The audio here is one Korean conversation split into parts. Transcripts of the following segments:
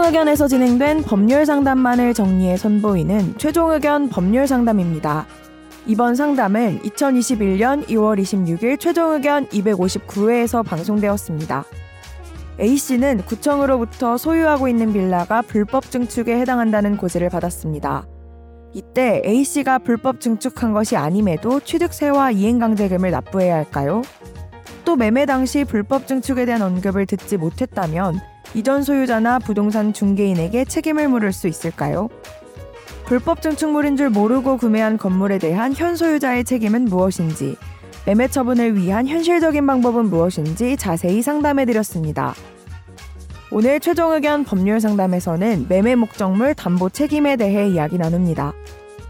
최종 의견에서 진행된 법률 상담만을 정리해 선보이는 최종 의견 법률 상담입니다. 이번 상담은 2021년 2월 26일 최종 의견 259회에서 방송되었습니다. A씨는 구청으로부터 소유하고 있는 빌라가 불법 증축에 해당한다는 고지를 받았습니다. 이때 A씨가 불법 증축한 것이 아님에도 취득세와 이행강제금을 납부해야 할까요? 또 매매 당시 불법 증축에 대한 언급을 듣지 못했다면 이전 소유자나 부동산 중개인에게 책임을 물을 수 있을까요? 불법 증축물인 줄 모르고 구매한 건물에 대한 현 소유자의 책임은 무엇인지, 매매 처분을 위한 현실적인 방법은 무엇인지 자세히 상담해 드렸습니다. 오늘 최종 의견 법률 상담에서는 매매 목적물 담보 책임에 대해 이야기 나눕니다.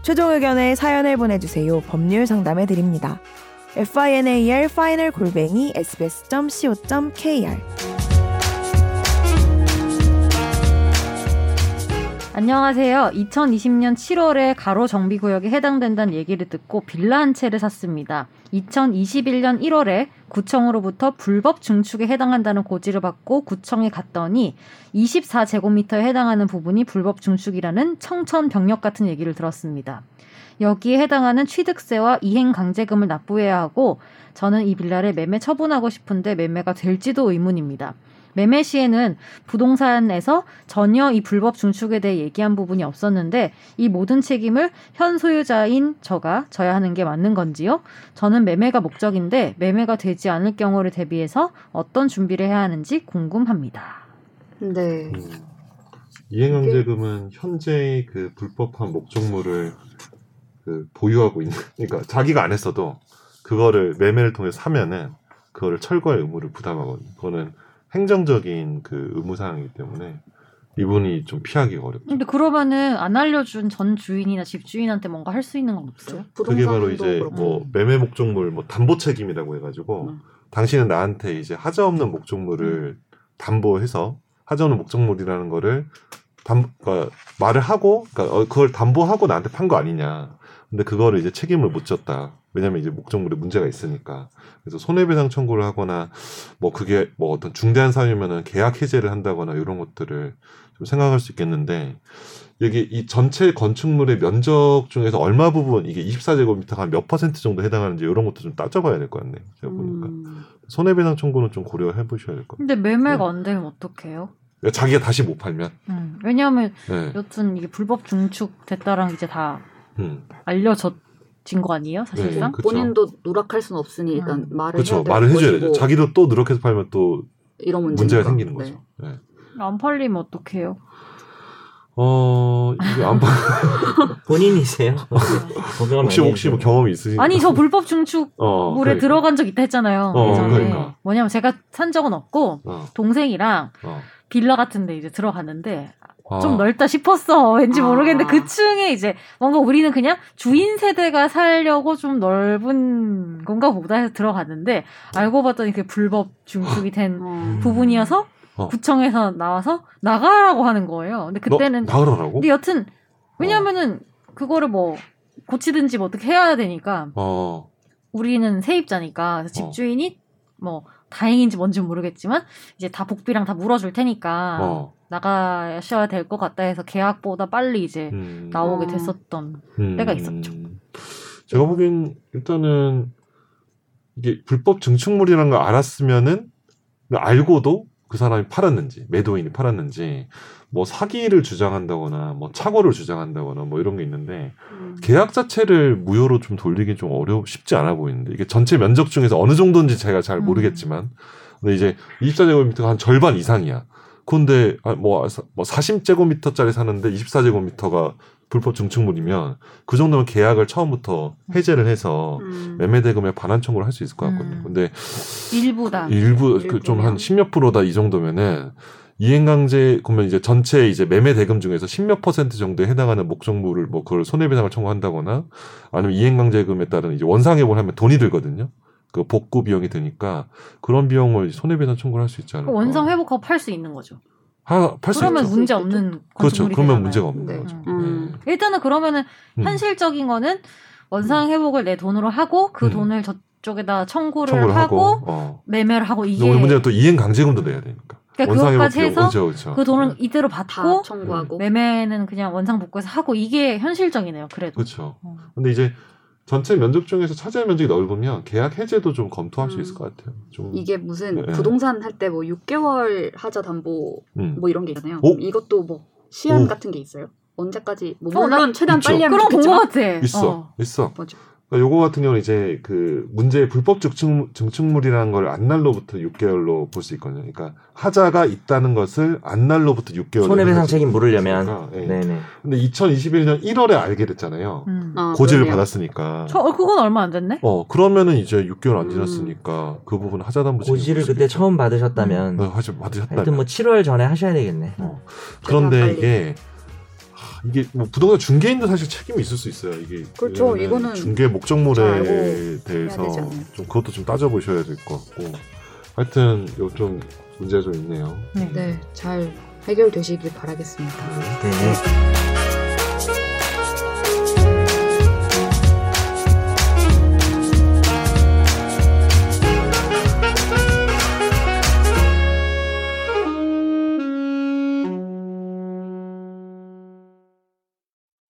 최종 의견에 사연을 보내주세요. 법률 상담해 드립니다. final final 골뱅이 sbs.co.kr 안녕하세요. 2020년 7월에 가로 정비 구역에 해당된다는 얘기를 듣고 빌라 한 채를 샀습니다. 2021년 1월에 구청으로부터 불법 증축에 해당한다는 고지를 받고 구청에 갔더니 24제곱미터에 해당하는 부분이 불법 증축이라는 청천벽력 같은 얘기를 들었습니다. 여기에 해당하는 취득세와 이행 강제금을 납부해야 하고 저는 이 빌라를 매매 처분하고 싶은데 매매가 될지도 의문입니다. 매매 시에는 부동산에서 전혀 이 불법 중축에 대해 얘기한 부분이 없었는데 이 모든 책임을 현 소유자인 저가 져야 하는 게 맞는 건지요? 저는 매매가 목적인데 매매가 되지 않을 경우를 대비해서 어떤 준비를 해야 하는지 궁금합니다. 네. 음, 이행강제금은 현재의 그 불법한 목적물을 그 보유하고 있는, 그러니까 자기가 안 했어도 그거를 매매를 통해 서 사면은 그거를 철거할 의무를 부담하거든요. 그거는 행정적인 그 의무사항이기 때문에 이분이 좀 피하기 어렵죠. 근데 그러면은 안 알려준 전 주인이나 집 주인한테 뭔가 할 수 있는 건 없어요? 그게 바로 이제 그렇고. 뭐 매매 목적물 뭐 담보 책임이라고 해가지고 음. 당신은 나한테 이제 하자 없는 목적물을 담보해서 하자 없는 목적물이라는 거를 담 그러니까 말을 하고 그러니까 어, 그걸 담보하고 나한테 판 거 아니냐. 근데 그거를 이제 책임을 못 졌다. 왜냐면 이제 목적물에 문제가 있으니까. 그래서 손해배상 청구를 하거나 뭐 그게 뭐 어떤 중대한 사유면은 계약 해제를 한다거나 이런 것들을 좀 생각할 수 있겠는데 여기 이 전체 건축물의 면적 중에서 얼마 부분 이게 24제곱미터가 한몇 퍼센트 정도 해당하는지 이런 것도 좀 따져봐야 될 것 같네요. 제가 보니까 음. 손해배상 청구는 좀 고려해 보셔야 될 것 같아요. 근데 네. 매매가 안 되면 어떡해요? 그러니까 자기가 다시 못 팔면. 음, 왜냐하면 네. 여튼 이게 불법 중축 됐다랑 이제 다 음. 알려졌진 거 아니에요, 사실상? 네, 그쵸. 본인도 누락할 수는 없으니 일단 음. 말을 그렇죠. 해야 될 말을 해줘야 되죠. 자기도 또 누락해서 팔면 또 이런. 문제가 생기는 네. 거죠. 네. 안 팔리면 어떡해요? 어 이게 안 팔. 본인이세요? 혹시 혹시 뭐 경험이 있으신가요? 아니 저 불법 중축 어, 물에 그러니까. 들어간 적 있다 했잖아요. 어. 그러니까. 뭐냐면 제가 산 적은 없고 어, 동생이랑 어. 빌라 같은데 이제 들어갔는데 아. 좀 넓다 싶었어. 왠지 아. 모르겠는데 그 층에 이제 뭔가 우리는 그냥 주인 세대가 살려고 좀 넓은 건가 보다 해서 들어갔는데 알고 봤더니 그게 불법 중축이 된 어. 부분이어서 어. 구청에서 나와서 나가라고 하는 거예요. 근데 그때는 너 나가라고? 근데 여튼 왜냐면은 그거를 뭐 고치든지 뭐 어떻게 해야 되니까 어. 우리는 세입자니까 어. 집주인이 뭐 다행인지 뭔지 모르겠지만 이제 다 복비랑 다 물어줄 테니까 어. 나가셔야 될 것 같다 해서 계약보다 빨리 이제 음. 나오게 어. 됐었던 음. 때가 있었죠. 제가 보기엔 일단은 이게 불법 증축물이라는 걸 알았으면은 알고도 그 사람이 팔았는지 매도인이 팔았는지 뭐 사기를 주장한다거나 뭐 착오를 주장한다거나 뭐 이런 게 있는데 음. 계약 자체를 무효로 좀 돌리기 좀 어려 쉽지 않아 보이는데 이게 전체 면적 중에서 어느 정도인지 제가 잘 음. 모르겠지만 근데 이제 24제곱미터가 한 절반 이상이야. 근데 아, 뭐, 사- 뭐 40제곱미터짜리 사는데 24제곱미터가 불법 증축물이면 그 정도면 계약을 처음부터 해제를 해서 음. 매매 대금에 반환 청구를 할 수 있을 것 같거든요. 음. 근데 일부다. 일부 그 좀한 일부면. 십몇 프로다 이 정도면은 이행강제 그러면 이제 전체 이제 매매 대금 중에서 십몇 퍼센트 정도에 해당하는 목적물을 뭐 그걸 손해배상을 청구한다거나 아니면 이행강제금에 따른 이제 원상회복을 하면 돈이 들거든요. 그 복구 비용이 드니까 그런 비용을 손해배상 청구를 할 수 있지 않을까. 원상 회복하고 팔 수 있는 거죠. 하, 팔수 그러면 있죠. 문제 없는 그렇죠. 건축물이 그러면 되잖아요. 문제가 없는 네. 거죠. 음. 네. 일단은 그러면은 음. 현실적인 거는 원상 회복을 내 돈으로 하고 그 음. 돈을 저쪽에다 청구를, 청구를 하고, 하고, 어. 매매를 하고 이게 문제는 또 이행 강제금도 내야 되니까. 그러니까 원상회복 그것까지 해서 그렇죠, 그렇죠. 그 돈을 이대로 다 받고 청구하고. 매매는 그냥 원상 복구해서 하고 이게 현실적이네요. 그래도. 그렇죠. 어. 근데 이제 전체 면적 중에서 차지할 면적이 넓으면 계약 해제도 좀 검토할 수 음. 있을 것 같아요. 좀 이게 무슨 네. 부동산 할 때 뭐 6개월 하자 담보 음. 뭐 이런 게 있잖아요. 오? 이것도 뭐 시한 오. 같은 게 있어요. 언제까지 뭐 물론 최대한 있죠. 빨리 하면 것 좋겠지만 같아. 있어, 어. 있어. 뭐죠? 그러니까 요거 같은 경우는 이제 그 문제의 불법 증축, 증축물이라는 걸 안날로부터 6개월로 볼 수 있거든요. 그러니까 하자가 있다는 것을 안날로부터 6개월 손해배상 책임 물으려면 예. 네네. 근데 2021년 1월에 알게 됐잖아요. 음. 아, 고지를 그러네요. 받았으니까. 저 어, 그건 얼마 안 됐네. 어 그러면은 이제 6개월 안 음. 지났으니까 그 부분 하자 담보 고지를 그때 처음 받으셨다면 어, 하지 받으셨다면 하여튼 뭐 7월 전에 하셔야 되겠네. 어. 그런데 빨리. 이게 하, 이게 뭐 부동산 중개인도 사실 책임이 있을 수 있어요. 이게 그렇죠. 이거는 중개 잘 목적물에 대해서? 좀 그것도 좀 따져보셔야 될 것 같고 하여튼 요좀 문제가 좀 있네요. 네. 네, 잘 해결되시길 바라겠습니다. 네 네.